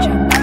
jump.